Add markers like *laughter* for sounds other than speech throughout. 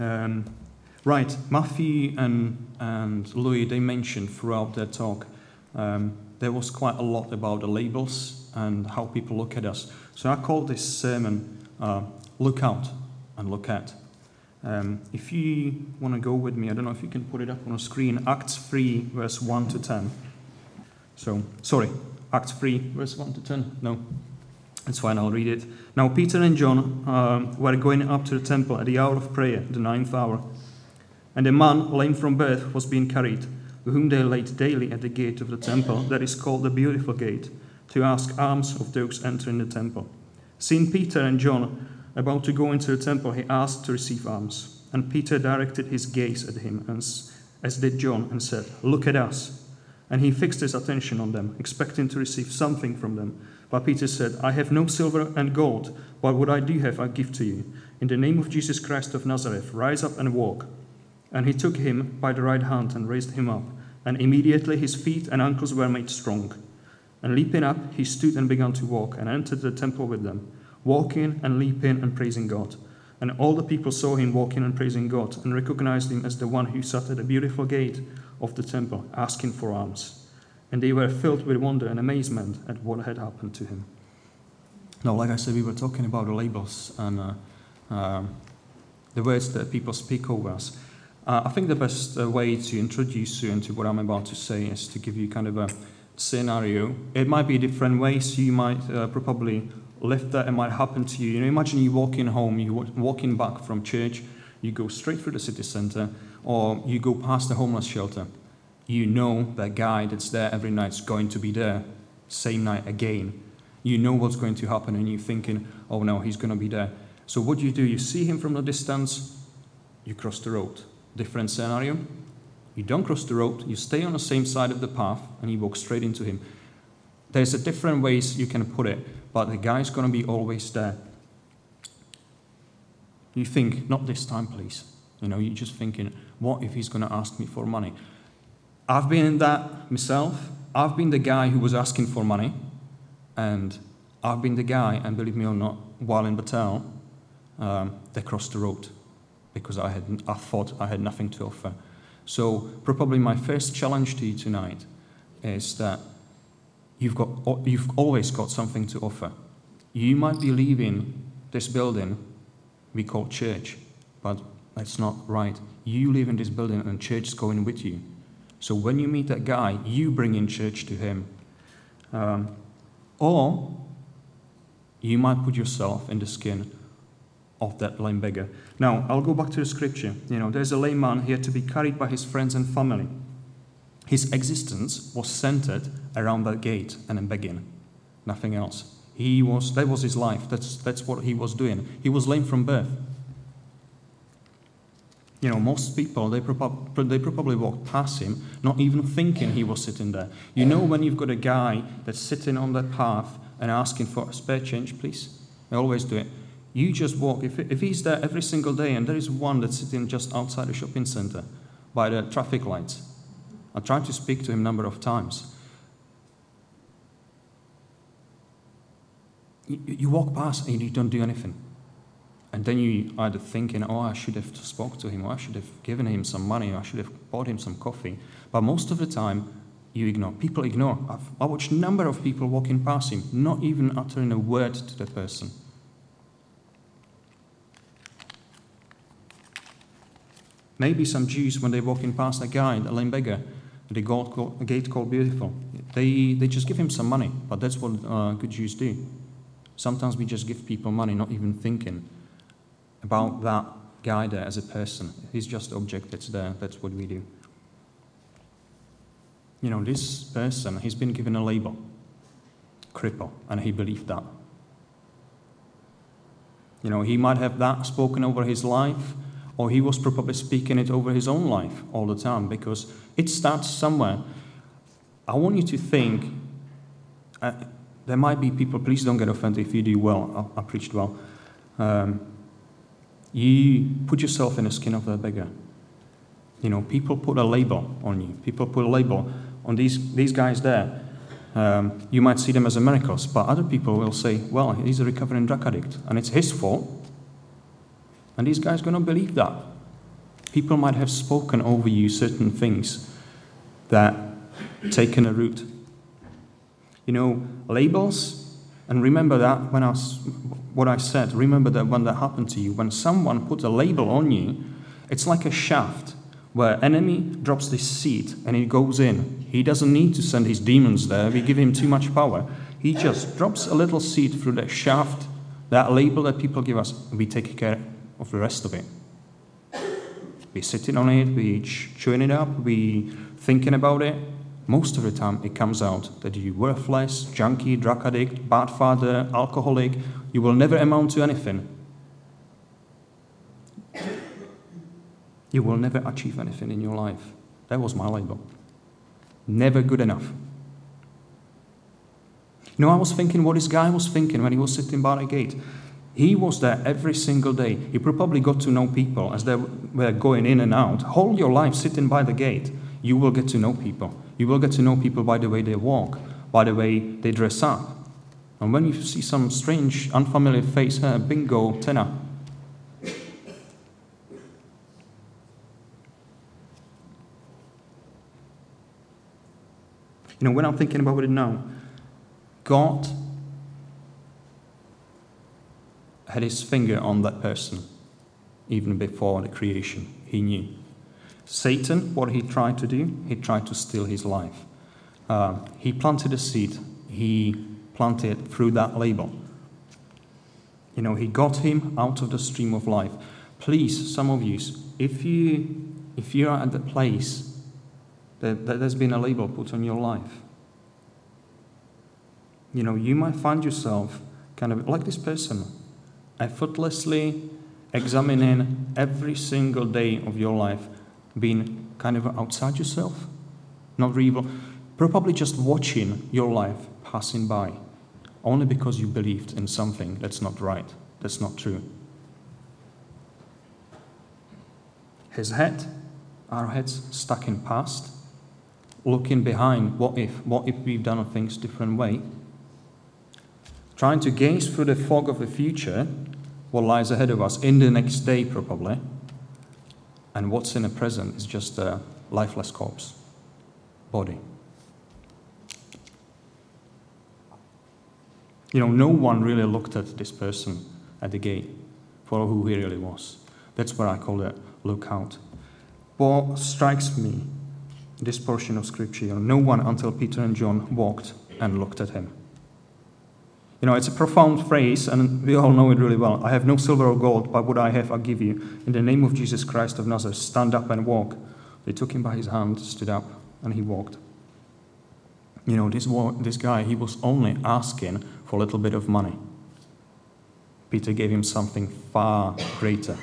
Um, right, Matthew and, and Louis, they mentioned throughout their talk, um, there was quite a lot about the labels and how people look at us. So I called this sermon uh, Look Out and Look At. Um, if you want to go with me, I don't know if you can put it up on a screen, Acts 3, verse 1 to 10. So, sorry, Acts 3, verse 1 to 10. No, that's fine, I'll read it. Now, Peter and John um, were going up to the temple at the hour of prayer, the ninth hour. And a man, lame from birth, was being carried, whom they laid daily at the gate of the temple, that is called the Beautiful Gate, to ask alms of those entering the temple. Seeing Peter and John about to go into the temple, he asked to receive alms. And Peter directed his gaze at him, as, as did John, and said, Look at us. And he fixed his attention on them, expecting to receive something from them. But Peter said, I have no silver and gold, but what I do have I give to you. In the name of Jesus Christ of Nazareth, rise up and walk. And he took him by the right hand and raised him up. And immediately his feet and ankles were made strong. And leaping up, he stood and began to walk, and entered the temple with them walking and leaping and praising God. And all the people saw him walking and praising God and recognized him as the one who sat at the beautiful gate of the temple asking for alms. And they were filled with wonder and amazement at what had happened to him. Now, like I said, we were talking about the labels and uh, uh, the words that people speak over us. Uh, I think the best uh, way to introduce you into what I'm about to say is to give you kind of a scenario. It might be different ways. You might uh, probably lift that it might happen to you. You know, imagine you walking home, you walking back from church, you go straight through the city centre, or you go past the homeless shelter. You know that guy that's there every night is going to be there, same night again. You know what's going to happen, and you're thinking, oh no, he's going to be there. So what do you do? You see him from the distance, you cross the road. Different scenario. You don't cross the road, you stay on the same side of the path, and you walk straight into him. There's a different ways you can put it but the guy's going to be always there. You think, not this time, please. You know, you're just thinking, what if he's going to ask me for money? I've been in that myself. I've been the guy who was asking for money, and I've been the guy, and believe me or not, while in Betel, um, they crossed the road because I, had, I thought I had nothing to offer. So, probably my first challenge to you tonight is that you've, got, you've always got something to offer. You might be leaving this building we call church, but that's not right. You live in this building and church is going with you. So when you meet that guy, you bring in church to him. Um, or you might put yourself in the skin of that lame beggar. Now, I'll go back to the scripture. You know, there's a lame man here to be carried by his friends and family. His existence was centered around that gate and in begging, nothing else. He was, that was his life. That's, that's what he was doing. He was lame from birth. You know, most people, they, prob- they probably walked past him, not even thinking he was sitting there. You know, when you've got a guy that's sitting on that path and asking for a spare change, please? I always do it. You just walk. If, if he's there every single day and there is one that's sitting just outside the shopping center by the traffic lights, I tried to speak to him a number of times. You, you walk past and you don't do anything. And then you either thinking, oh, I should have spoke to him, or I should have given him some money, or I should have bought him some coffee. But most of the time, you ignore. People ignore. I've, I watched a number of people walking past him, not even uttering a word to the person. Maybe some Jews, when they're walking past a guy, a lame beggar, the gate called Beautiful. They, they just give him some money, but that's what uh, good Jews do. Sometimes we just give people money, not even thinking about that there as a person. He's just object that's there. That's what we do. You know, this person, he's been given a label, cripple, and he believed that. You know, he might have that spoken over his life, or he was probably speaking it over his own life all the time because it starts somewhere. I want you to think uh, there might be people, please don't get offended if you do well. I, I preached well. Um, you put yourself in the skin of a beggar. You know, people put a label on you. People put a label on these, these guys there. Um, you might see them as miracles, but other people will say, well, he's a recovering drug addict, and it's his fault. And these guys are going to believe that. People might have spoken over you certain things that taken a root. You know, labels, and remember that when I what I said, remember that when that happened to you, when someone put a label on you, it's like a shaft where enemy drops this seed and he goes in. He doesn't need to send his demons there. We give him too much power. He just drops a little seed through that shaft, that label that people give us, and we take care of the rest of it. We're sitting on it, we're chewing it up, we're thinking about it. Most of the time, it comes out that you're worthless, junkie, drug addict, bad father, alcoholic. You will never amount to anything. You will never achieve anything in your life. That was my label. Never good enough. You know, I was thinking what this guy was thinking when he was sitting by the gate. He was there every single day. He probably got to know people as they were going in and out. Hold your life sitting by the gate. You will get to know people. You will get to know people by the way they walk, by the way they dress up. And when you see some strange, unfamiliar face here, bingo, tenor. You know, when I'm thinking about it now, God had his finger on that person even before the creation. He knew. Satan, what he tried to do, he tried to steal his life. Uh, he planted a seed. He planted through that label. You know, he got him out of the stream of life. Please, some of you, if you if you are at the place that, that there's been a label put on your life, you know, you might find yourself kind of like this person, effortlessly examining every single day of your life, being kind of outside yourself, not really, probably just watching your life passing by, only because you believed in something that's not right, that's not true. His head, our heads stuck in past, looking behind, what if, what if we've done things different way? trying to gaze through the fog of the future, what lies ahead of us in the next day, probably, and what's in a prison is just a lifeless corpse, body. You know, no one really looked at this person at the gate for who he really was. That's what I call it look out. What strikes me, this portion of scripture, you know, no one until Peter and John walked and looked at him. You know, it's a profound phrase, and we all know it really well. I have no silver or gold, but what I have I give you. In the name of Jesus Christ of Nazareth, stand up and walk. They took him by his hand, stood up, and he walked. You know, this, this guy, he was only asking for a little bit of money. Peter gave him something far greater.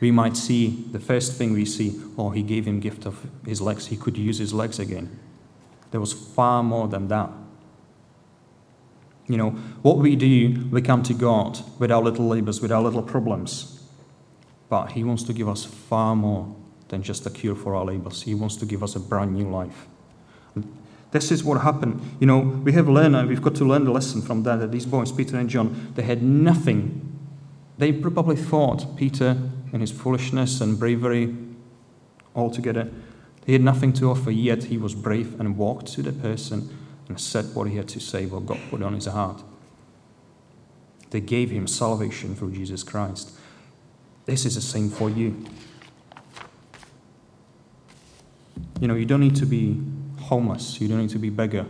We might see, the first thing we see, oh, he gave him gift of his legs. He could use his legs again. There was far more than that. You know, what we do, we come to God with our little labors, with our little problems. But He wants to give us far more than just a cure for our labors. He wants to give us a brand new life. This is what happened. You know, we have learned, and we've got to learn the lesson from that, that these boys, Peter and John, they had nothing. They probably thought Peter, in his foolishness and bravery altogether, he had nothing to offer, yet he was brave and walked to the person and said what he had to say, what God put on his heart. They gave him salvation through Jesus Christ. This is the same for you. You know, you don't need to be homeless, you don't need to be beggar.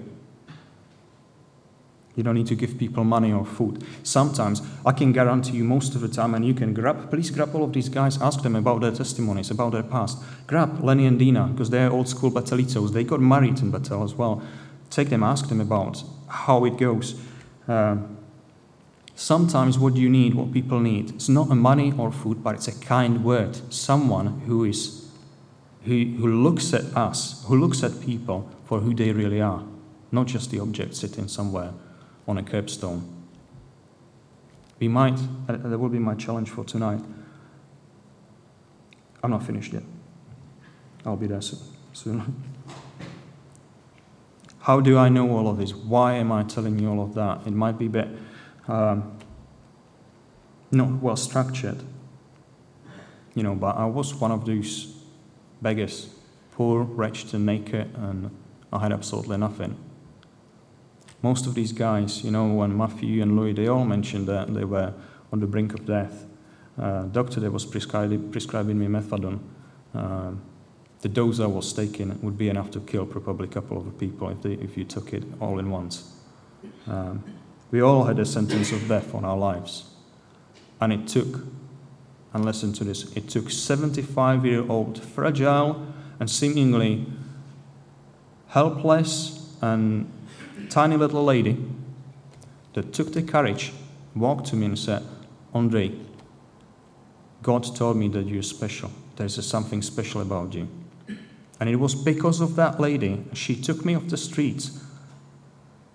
You don't need to give people money or food. Sometimes, I can guarantee you most of the time, and you can grab, please grab all of these guys, ask them about their testimonies, about their past. Grab Lenny and Dina, because they're old school Betelitos. They got married in Betel as well take them, ask them about how it goes. Uh, sometimes what you need, what people need, it's not a money or food, but it's a kind word. Someone who is who, who looks at us, who looks at people for who they really are, not just the object sitting somewhere on a curbstone. We might, uh, that will be my challenge for tonight. I'm not finished yet. I'll be there soon. *laughs* How do I know all of this? Why am I telling you all of that? It might be a bit um, not well structured. You know, but I was one of those beggars, poor, wretched, and naked, and I had absolutely nothing. Most of these guys, you know, when Matthew and Louis, they all mentioned that they were on the brink of death. Uh, doctor that was prescribing, prescribing me methadone. Uh, the dose I was taking would be enough to kill probably a couple of people if, they, if you took it all in once. Um, we all had a sentence of death on our lives. And it took, and listen to this, it took 75 year old, fragile and seemingly helpless and tiny little lady that took the courage, walked to me and said, Andre, God told me that you're special. There's something special about you. And it was because of that lady, she took me off the streets.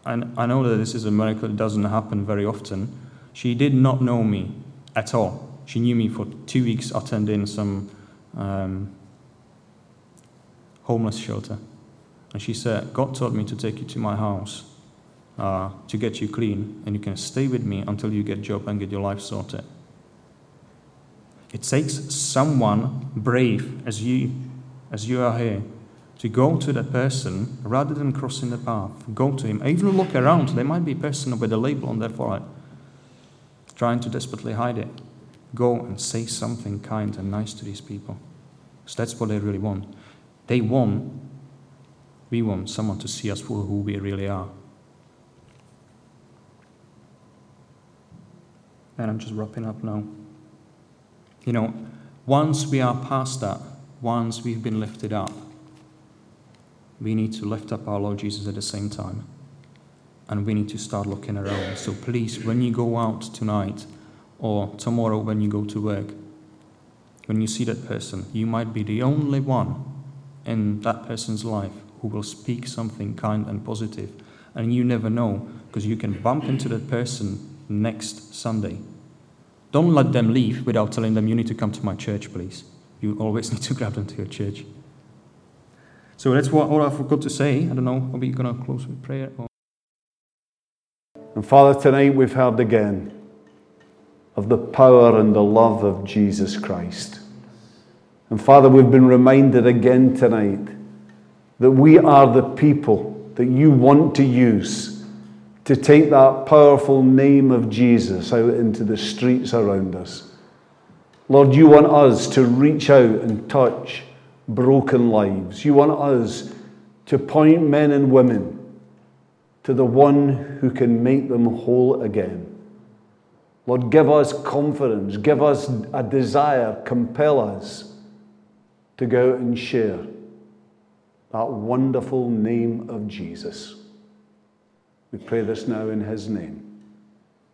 And I know that this is a miracle, it doesn't happen very often. She did not know me at all. She knew me for two weeks attending some um, homeless shelter. And she said, God told me to take you to my house uh, to get you clean, and you can stay with me until you get a job and get your life sorted. It takes someone brave as you as you are here, to go to that person rather than crossing the path. Go to him. Even look around. There might be a person with a label on their forehead trying to desperately hide it. Go and say something kind and nice to these people. Because that's what they really want. They want, we want someone to see us for who we really are. And I'm just wrapping up now. You know, once we are past that, once we've been lifted up, we need to lift up our Lord Jesus at the same time. And we need to start looking around. So please, when you go out tonight or tomorrow when you go to work, when you see that person, you might be the only one in that person's life who will speak something kind and positive. And you never know because you can bump into that person next Sunday. Don't let them leave without telling them, you need to come to my church, please you always *laughs* need to grab them to your church. So that's what all I've got to say. I don't know, are we going to close with prayer? Or? And Father, tonight we've heard again of the power and the love of Jesus Christ. And Father, we've been reminded again tonight that we are the people that you want to use to take that powerful name of Jesus out into the streets around us. Lord, you want us to reach out and touch broken lives. You want us to point men and women to the one who can make them whole again. Lord, give us confidence, give us a desire, compel us to go and share that wonderful name of Jesus. We pray this now in his name.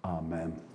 Amen.